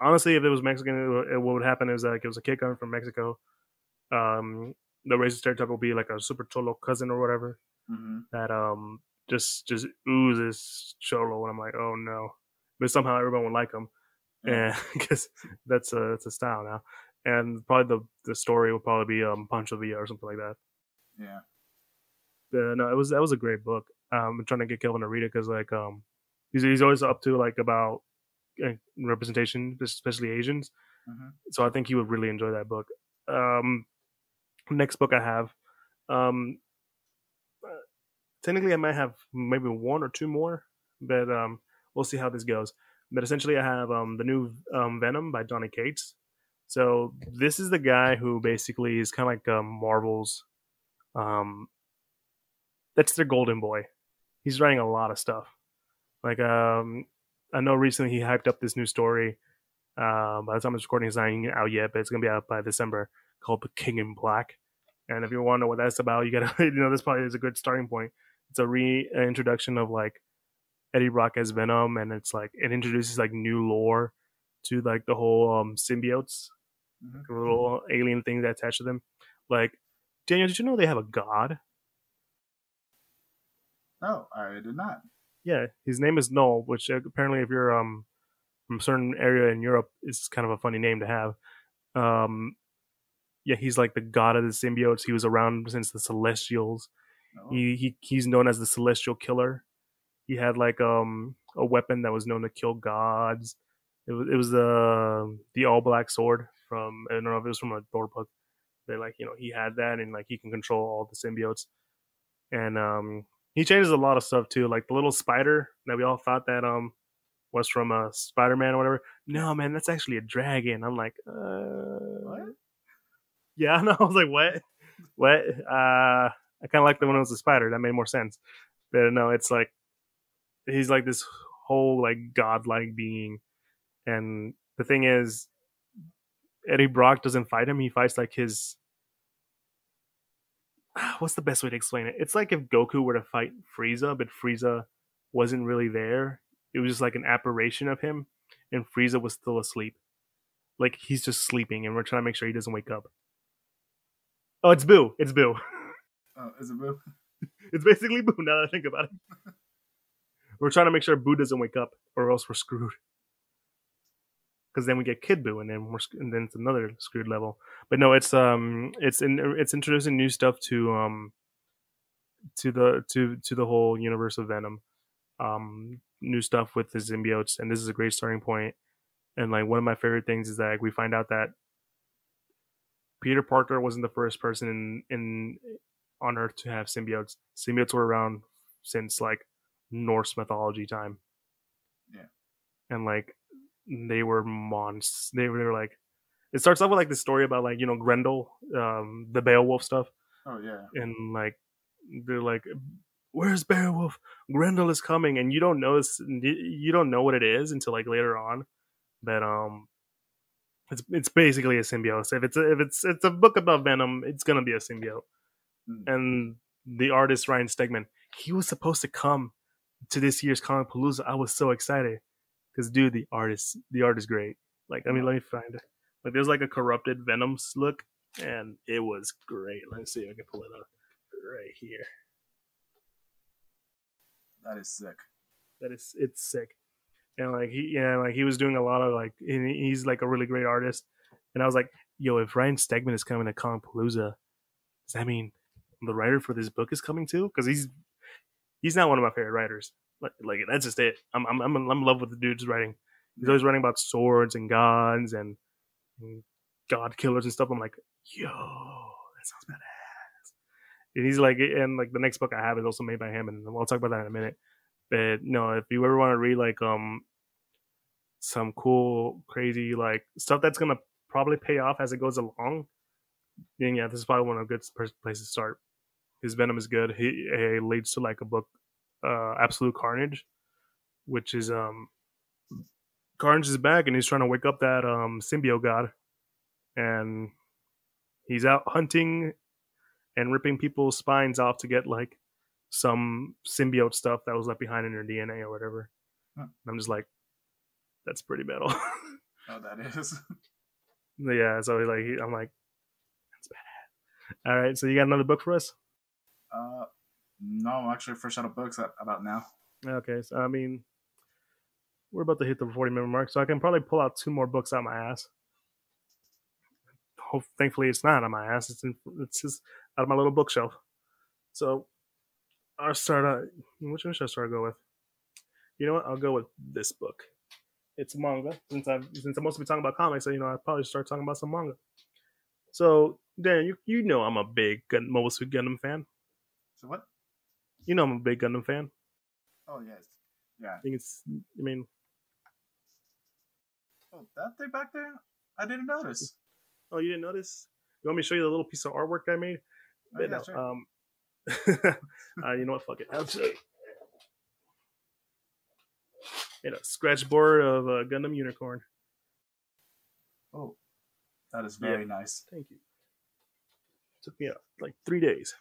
Honestly, if it was Mexican, it, it- what would happen is like it was a kid coming from Mexico. Um, the racist stereotype will be like a super cholo cousin or whatever hmm that um just just oozes cholo, and I'm like, oh no, but somehow everyone would like him, Yeah. and because that's a it's a style now, and probably the the story will probably be um Pancho Villa or something like that. Yeah. But no, it was that was a great book. Um, I'm trying to get Kelvin to read it because like um, he's he's always up to like about uh, representation, especially Asians. hmm So I think he would really enjoy that book. Um, next book I have. Um, uh, technically, I might have maybe one or two more, but um, we'll see how this goes. But essentially, I have um, the new um, Venom by Donny Cates. So this is the guy who basically is kind of like um, Marvel's. Um, that's their golden boy. He's writing a lot of stuff. Like um, I know recently he hyped up this new story. Uh, by the time I'm recording, is not out yet, but it's gonna be out by December. Called The King in Black. And if you want to know what that's about, you gotta you know this probably is a good starting point. It's a reintroduction of like Eddie Brock as Venom, and it's like it introduces like new lore to like the whole um symbiotes, mm-hmm. the little alien things that attach to them. Like, Daniel, did you know they have a god? No, I did not. Yeah, his name is Knull, which apparently, if you're um from a certain area in Europe, is kind of a funny name to have. Um, yeah, he's like the god of the symbiotes. He was around since the Celestials. Oh. He, he he's known as the Celestial Killer. He had like um a weapon that was known to kill gods. It was it was the the all black sword from I don't know if it was from a Thor book. They like you know he had that and like he can control all the symbiotes. And um he changes a lot of stuff too, like the little spider that we all thought that um was from a uh, Spider Man or whatever. No, man, that's actually a dragon. I'm like, uh, what? Yeah, no, I was like, what? What? Uh, I kind of like the one that was a spider. That made more sense. But no, it's like he's like this whole like godlike being, and the thing is, Eddie Brock doesn't fight him. He fights like his. What's the best way to explain it? It's like if Goku were to fight Frieza, but Frieza wasn't really there. It was just like an apparition of him, and Frieza was still asleep. Like he's just sleeping, and we're trying to make sure he doesn't wake up. Oh, it's Buu. It's Buu. Oh, is it Buu? it's basically Buu now that I think about it. we're trying to make sure Buu doesn't wake up, or else we're screwed. Because then we get Kid Buu, and then we're and then it's another screwed level. But no, it's um, it's in, it's introducing new stuff to um, to the to to the whole universe of Venom. Um, new stuff with the symbiotes, and this is a great starting point. And like one of my favorite things is that like, we find out that Peter Parker wasn't the first person in in on Earth to have symbiotes. Symbiotes were around since like Norse mythology time. Yeah, and like they were monsters. They were, they were like it starts off with like the story about like you know Grendel, um, the Beowulf stuff. Oh yeah, and like they're like, "Where's Beowulf? Grendel is coming," and you don't know this, you don't know what it is until like later on. But um, it's it's basically a symbiote. If it's a, if it's it's a book about Venom, it's gonna be a symbiote. Mm. And the artist Ryan Stegman, he was supposed to come to this year's Comicpalooza. I was so excited because dude, the artist the art is great. Like I mean, let me find it. Like there's like a corrupted Venom look, and it was great. Let me see if I can pull it up right here. That is sick. That is it's sick and like he yeah like he was doing a lot of like he's like a really great artist and i was like yo if ryan stegman is coming to palooza does that mean the writer for this book is coming too because he's he's not one of my favorite writers. Like, like that's just it. I'm, I'm i'm in love with the dude's writing. He's always writing about swords and gods and, and god killers and stuff. I'm like yo that sounds badass. And he's like and like the next book i have is also made by him and we'll talk about that in a minute. But no, if you ever want to read like um some cool, crazy like stuff that's gonna probably pay off as it goes along, then yeah, this is probably one of the good places to start. His Venom is good. He, leads to like a book, uh, Absolute Carnage, which is um Carnage is back and he's trying to wake up that um symbiote god, and he's out hunting and ripping people's spines off to get like some symbiote stuff that was left behind in their DNA or whatever. Huh. I'm just like, that's pretty metal. oh, that is. yeah, so like I'm like, that's bad. All right, so you got another book for us? Uh, no, I'm actually fresh out of books about now. Okay, so I mean, we're about to hit the 40 minute mark, so I can probably pull out two more books out my ass. Hope, thankfully, it's not on my ass. It's in, it's just out of my little bookshelf. So I'll start out. Which one should I start go with? You know what? I'll go with this book. It's manga. Since I've since I'm mostly talking about comics, so you know I probably start talking about some manga. So Dan, you you know I'm a big Mobile Suit Gundam fan. So what? You know I'm a big Gundam fan. Oh yes, yeah. I think it's. I mean, Oh, that thing back there, I didn't notice. oh, you didn't notice? You want me to show you the little piece of artwork I made? Oh, yeah, no, sure. um, uh, you know what? Fuck it. I'll show you. You know, scratch board of a Gundam unicorn. oh, that is very nice. Thank you. Took me uh, like three days.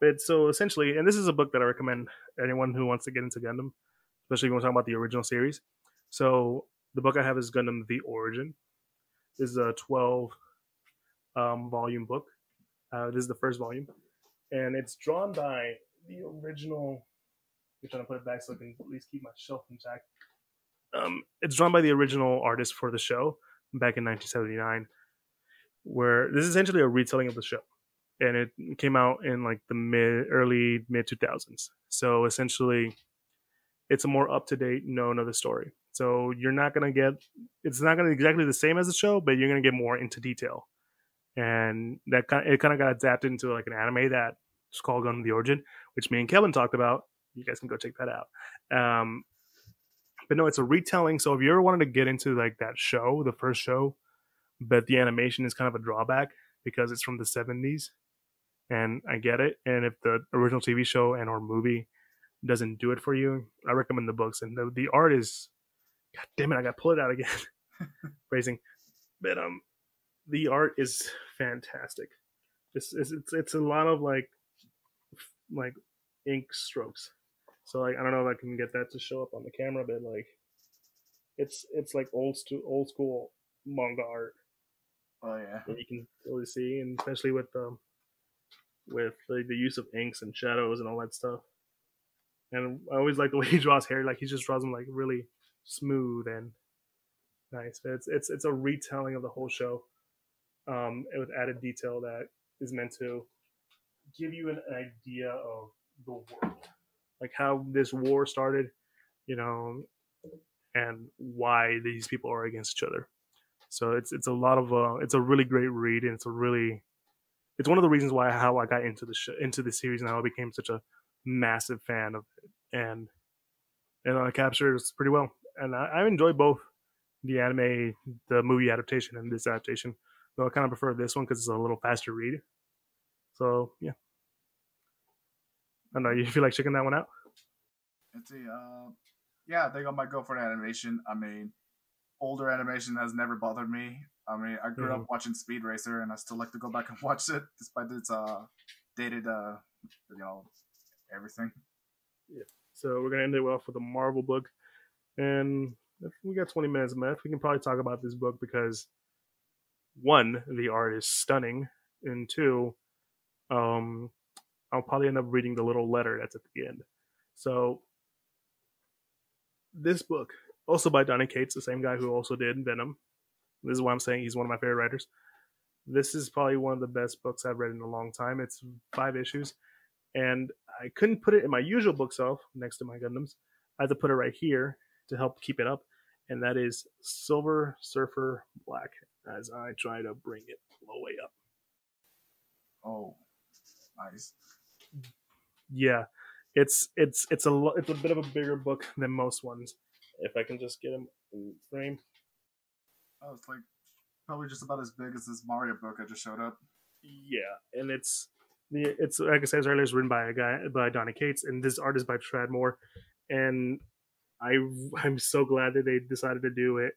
But so essentially, and this is a book that I recommend anyone who wants to get into Gundam, especially when we're talking about the original series. So the book I have is Gundam: The Origin. This is a twelve um, volume book. Uh, this is the first volume, and it's drawn by the original. I'm trying to put it back so I can at least keep my shelf intact. Um, it's drawn by the original artist for the show back in 1979 where this is essentially a retelling of the show and it came out in like the mid early mid 2000s so essentially it's a more up-to-date known of the story so you're not going to get it's not going to be exactly the same as the show but you're going to get more into detail and that kind of, it kind of got adapted into like an anime that's called Gundam the Origin, which me and Kelvin talked about. You guys can go check that out. Um, but no, it's a retelling. So if you ever wanted to get into like that show, the first show, but the animation is kind of a drawback because it's from the 70s, and I get it. And if the original TV show and or movie doesn't do it for you, I recommend the books. And the, the art is, god damn it, I got to pull it out again. Phrasing, but um, the art is fantastic. It's, it's it's it's a lot of like like ink strokes. So like I don't know if I can get that to show up on the camera, but like it's it's like old stu- old school manga art Oh yeah. that you can really see, and especially with um with like the use of inks and shadows and all that stuff. And I always like the way he draws hair; like he just draws them like really smooth and nice. But it's it's it's a retelling of the whole show, um, with added detail that is meant to give you an idea of the world, like how this war started, you know, and why these people are against each other. So it's it's a lot of uh, it's a really great read, and it's a really it's one of the reasons why how I got into the sh- into the series and how I became such a massive fan of it, and and I captured it pretty well. And I, I enjoy both the anime, the movie adaptation, and this adaptation. Though I kind of prefer this one because it's a little faster read. So yeah, I don't know. You feel like checking that one out? Let's see. Uh, yeah, I think I might go for the animation. I mean, older animation has never bothered me. I mean, I grew Mhm. up watching Speed Racer, and I still like to go back and watch it, despite its uh dated uh you know everything. So we're gonna end it off with a Marvel book, and if we got 20 minutes left. We can probably talk about this book because one, the art is stunning, and two, um, I'll probably end up reading the little letter that's at the end. So this book, also by Donny Cates, the same guy who also did Venom. This is why I'm saying he's one of my favorite writers. This is probably one of the best books I've read in a long time. It's five issues, and I couldn't put it in my usual bookshelf next to my Gundams. I had to put it right here to help keep it up, and that is Silver Surfer Black. As I try to bring it all the way up. Oh, nice. Yeah, it's it's it's a it's a bit of a bigger book than most ones. If I can just get him in frame. Oh, it's like probably just about as big as this Mario book I just showed up. Yeah, and it's the it's like I said earlier, it's written by a guy by Donny Cates, and this art is by Tradd Moore, and I I'm so glad that they decided to do it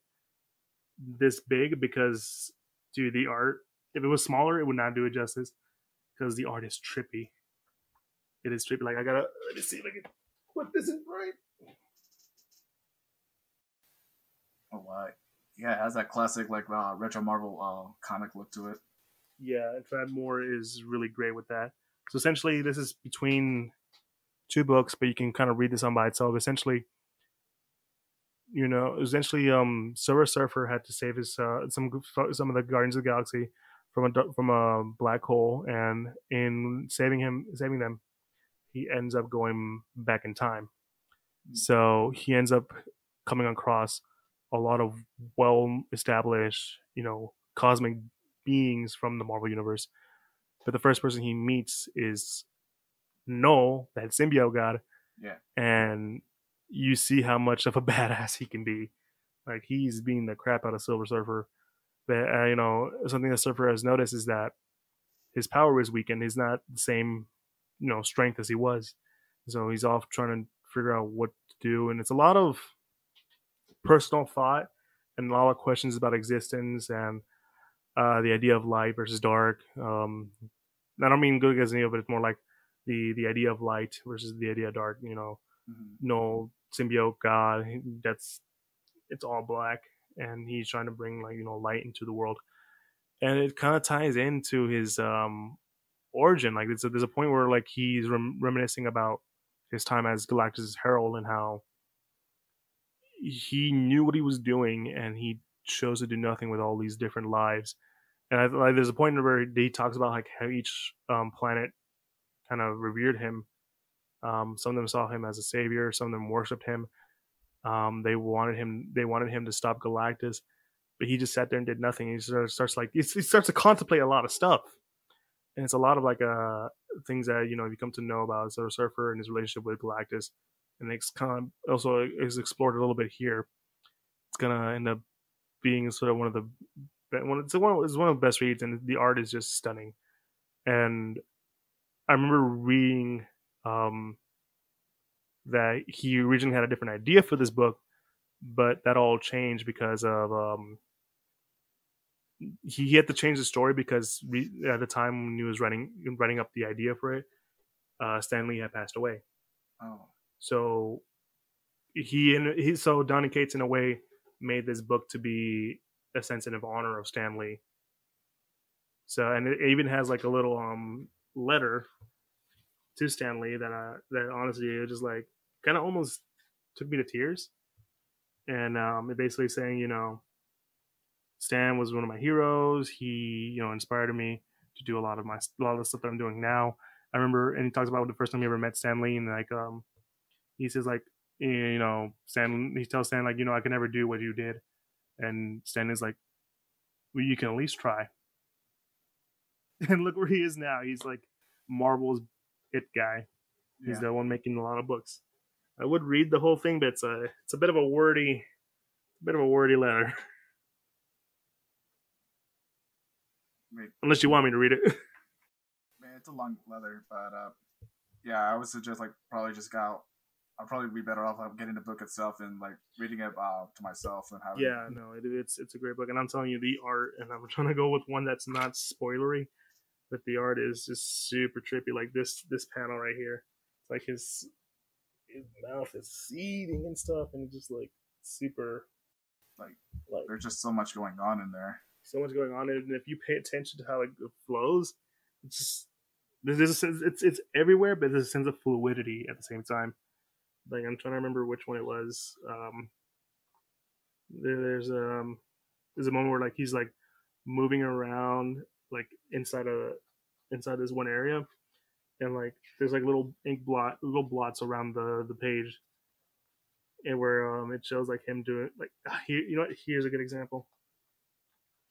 this big because dude, the art if it was smaller, it would not do it justice because the art is trippy. It is trippy. Like I gotta let me see if I can put this in frame. Oh wow. Yeah, it has that classic like uh, retro Marvel uh, comic look to it. Yeah, and Tradd Moore is really great with that. So essentially, this is between two books, but you can kind of read this on by itself. Essentially, you know, essentially, um, Silver Surfer had to save his uh, some some of the Guardians of the Galaxy from a from a black hole, and in saving him, saving them, he ends up going back in time. So he ends up coming across a lot of well established, you know, cosmic beings from the Marvel universe but the first person he meets is Knull, that symbiote god. Yeah. And you see how much of a badass he can be. Like he's being the crap out of Silver Surfer. But uh, you know, something that Surfer has noticed is that his power is weakened. He's not the same, you know, strength as he was. So he's off trying to figure out what to do, and it's a lot of personal thought and a lot of questions about existence and uh, the idea of light versus dark. Um, I don't mean good against any but. It's more like the the idea of light versus the idea of dark. You know, mm-hmm. no symbiote god. That's it's all black, and he's trying to bring like you know light into the world, and it kind of ties into his um origin. Like a, there's a point where like he's rem- reminiscing about his time as Galactus' herald and how he knew what he was doing and he chose to do nothing with all these different lives. And I, like, there's a point where he talks about like how each um, planet kind of revered him. Um, some of them saw him as a savior. Some of them worshipped him. Um, they wanted him. They wanted him to stop Galactus, but he just sat there and did nothing. He starts, starts like he starts to contemplate a lot of stuff, and it's a lot of like uh things that you know you come to know about Silver Surfer and his relationship with Galactus, and it's kind of also is explored a little bit here. It's gonna end up being sort of one of the one. It's one. It's one of the best reads, and the art is just stunning. And I remember reading um, that he originally had a different idea for this book, but that all changed because of um, he had to change the story because at the time when he was writing writing up the idea for it, uh, Stan Lee had passed away. Oh, so he and he so Donny Cates in a way made this book to be a sensitive honor of Stan Lee. So and it even has like a little um letter to Stan Lee that I that honestly it just like kind of almost took me to tears. And um it basically saying, you know, Stan was one of my heroes. He, you know, inspired me to do a lot of my a lot of the stuff that I'm doing now. I remember, and he talks about the first time he ever met Stan Lee and like, um, he says like, you know, Stan. He tells Stan like, you know, I can never do what you did, and Stan is like, well, you can at least try. And look where he is now. He's like Marvel's it guy. He's yeah. the one making a lot of books. I would read the whole thing, but it's a it's a bit of a wordy, a bit of a wordy letter. Unless you want me to read it. Man, it's a long letter, but uh, yeah, I would suggest like probably just go. I'll probably be better off like, getting the book itself and like reading it uh, to myself and having. Yeah, no, it, it's it's a great book, and I'm telling you, the art, and I'm trying to go with one that's not spoilery, but the art is just super trippy. Like this this panel right here, it's like his his mouth is seething and stuff, and it's just like super. Like, like there's just so much going on in there so much going on, and if you pay attention to how it flows, it's just there's a sense it's it's everywhere, but there's a sense of fluidity at the same time. Like I'm trying to remember which one it was. Um, there, there's um there's a moment where like he's like moving around like inside a inside this one area, and like there's like little ink blot little blots around the the page, and where um it shows like him doing like here you know what here's a good example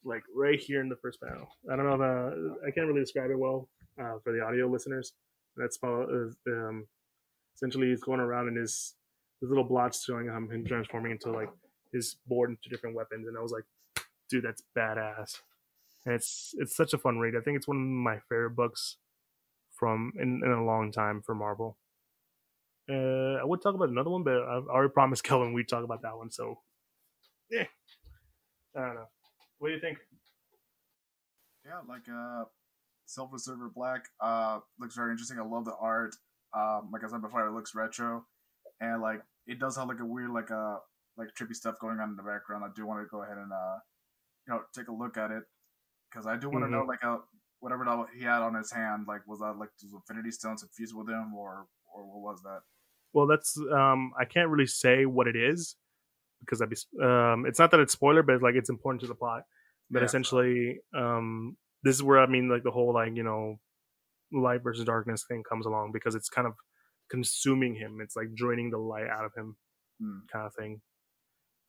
like right here in the first panel. I don't know if uh, I can't really describe it well uh, for the audio listeners. That's um, essentially he's going around in his his little blots showing him, transforming into like his board into different weapons, and I was like, dude, that's badass. And it's it's such a fun read. I think it's one of my favorite books from in, in a long time for Marvel. Uh, I would talk about another one, but I've already promised Kelvin we'd talk about that one. So, yeah, I don't know. What do you think? Yeah, like uh, Silver Surfer Black uh, looks very interesting. I love the art. Um, like I said before, it looks retro, and like it does have like a weird like uh like trippy stuff going on in the background. I do want to go ahead and uh you know take a look at it because I do want to mm-hmm. know like a whatever he had on his hand like was that like those Infinity Stones infused with him or or what was that? Well, that's um I can't really say what it is because that'd be um, it's not that it's spoiler, but like it's important to the plot. But yeah. essentially, um, this is where I mean like the whole like you know light versus darkness thing comes along because it's kind of consuming him. It's like draining the light out of him, mm. kind of thing.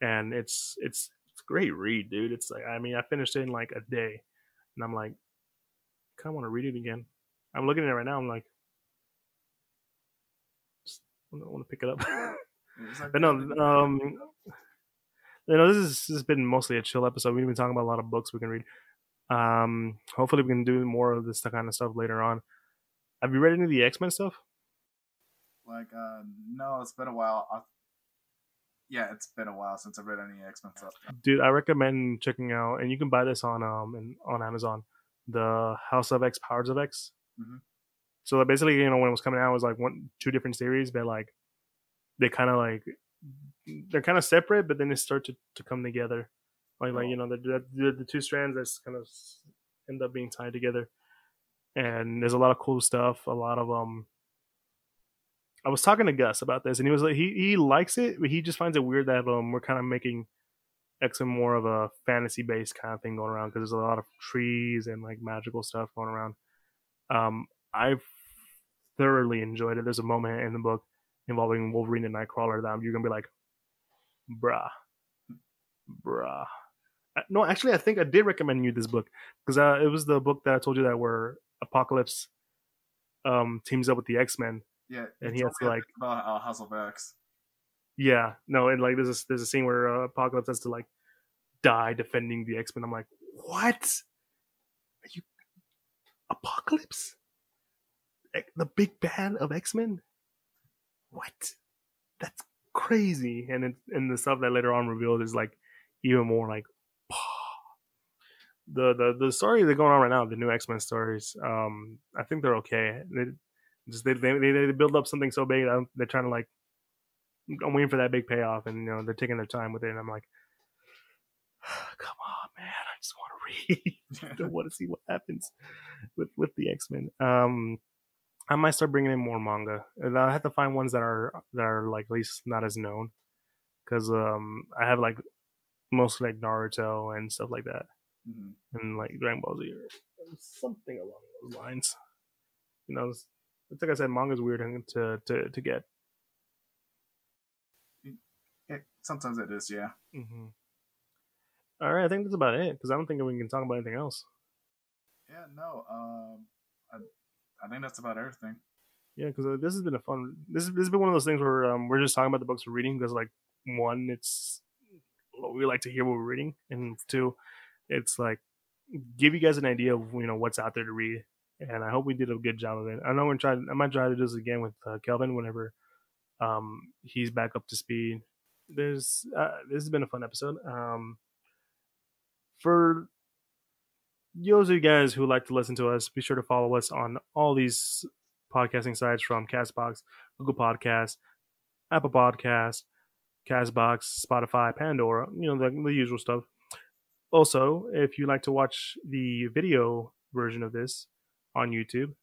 And it's it's it's a great read, dude. It's like I mean I finished it in like a day, and I'm like kind of want to read it again. I'm looking at it right now. I'm like, just want to pick it up. but no, um, you know, this, is, this has been mostly a chill episode. We've been talking about a lot of books we can read. Um, hopefully, we can do more of this kind of stuff later on. Have you read any of the X Men stuff? Like, uh, no, it's been a while. I, yeah, it's been a while since I've read any X Men stuff. Dude, I recommend checking out, and you can buy this on um in, on Amazon. The House of X, Powers of X. Mm-hmm. So basically, you know, when it was coming out, it was like one, two different series, but like they kind of like they're kind of separate, but then they start to, to come together. Like, like you know, the, the the two strands that's kind of end up being tied together. And there's a lot of cool stuff. A lot of um, I was talking to Gus about this, and he was like, he he likes it, but he just finds it weird that um we're kind of making Men more of a fantasy based kind of thing going around because there's a lot of trees and like magical stuff going around. Um, I've thoroughly enjoyed it. There's a moment in the book involving Wolverine and Nightcrawler that you're gonna be like, bruh, bruh. Uh, no, actually, I think I did recommend you this book because uh, it was the book that I told you that where Apocalypse um teams up with the X Men yeah, and he has to like about uh, House of X. Yeah, no, and like there's a, there's a scene where uh, Apocalypse has to like die defending the X Men. I'm like, what? Are you Apocalypse? The big bad of X Men? What? That's crazy. And it, and the stuff that later on revealed is like even more like the the the story that's going on right now, the new X Men stories. Um, I think they're okay. They, just they, they they build up something so big that they're trying to like I'm waiting for that big payoff, and you know they're taking their time with it, and I'm like, come on, man, I just want to read. I want to see what happens with with the X Men. Um, I might start bringing in more manga, and I have to find ones that are that are like at least not as known, because um I have like mostly like Naruto and stuff like that, mm-hmm. and like Dragon Ball Z or something along those lines. You know, it's like I said, manga's weird to to to get. It, sometimes it is, yeah. Mm-hmm. All right, I think that's about it because I don't think we can talk about anything else. Yeah, no. Um, I, I think that's about everything. Yeah, because uh, this has been a fun. This, this has been one of those things where um, we're just talking about the books we're reading because, like, one, it's what we like to hear what we're reading, and two, it's like give you guys an idea of you know what's out there to read and I hope we did a good job of it. I know we're trying. I might try to do this again with uh, Kelvin whenever um, he's back up to speed. There's uh, this has been a fun episode. Um, for those of you guys who like to listen to us, be sure to follow us on all these podcasting sites from Castbox, Google Podcasts, Apple Podcasts, Castbox, Spotify, Pandora. You know the, the usual stuff. Also, if you like to watch the video version of this, on YouTube.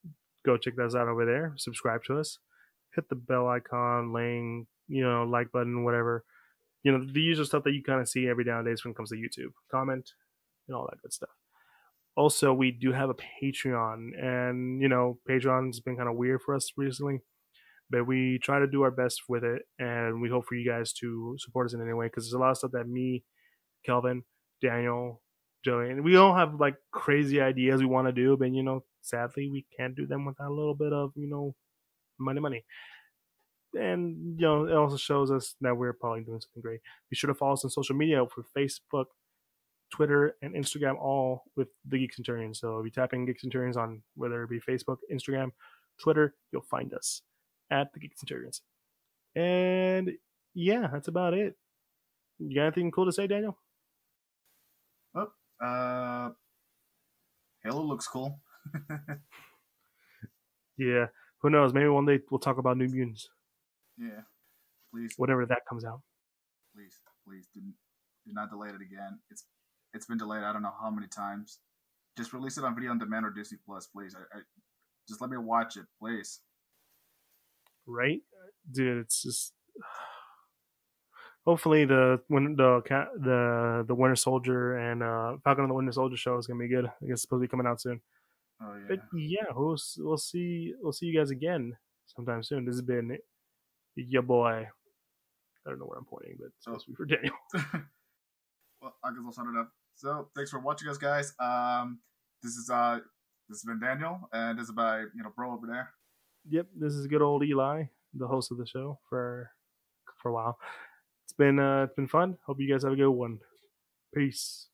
Go check those out over there. Subscribe to us. Hit the bell icon, laying, you know, like button, whatever. You know, the usual stuff that you kind of see every nowadays when it comes to YouTube. Comment and all that good stuff. Also, we do have a Patreon, and you know, Patreon's been kind of weird for us recently, but we try to do our best with it, and we hope for you guys to support us in any way because there's a lot of stuff that me, Kelvin, Daniel, and we all have like crazy ideas we want to do, but you know, sadly, we can't do them without a little bit of you know, money, money. And you know, it also shows us that we're probably doing something great. Be sure to follow us on social media for Facebook, Twitter, and Instagram, all with the Geek Centurions. So if you tap in Geek Centurions on whether it be Facebook, Instagram, Twitter, you'll find us at the Geek Centurions. And yeah, that's about it. You got anything cool to say, Daniel? Uh, Halo looks cool. yeah, who knows? Maybe one day we'll talk about New Mutants. Yeah, please. Whatever that comes out. Please, please do, do not delay it again. It's it's been delayed. I don't know how many times. Just release it on video on demand or Disney Plus, please. I, I just let me watch it, please. Right, dude. It's just hopefully the when the the the Winter Soldier and uh, Falcon and the Winter Soldier show is gonna be good. I guess it's supposed to be coming out soon. Oh, yeah. But yeah, we'll we'll see we'll see you guys again sometime soon. This has been your boy. I don't know where I'm pointing, but it's supposed to be for Daniel. well, I guess I'll sign it up. So thanks for watching us, guys. Um, this is uh, this has been Daniel, and this is by you know Bro over there. Yep, this is good old Eli, the host of the show for for a while, been uh, it's been fun. Hope you guys have a good one. Peace.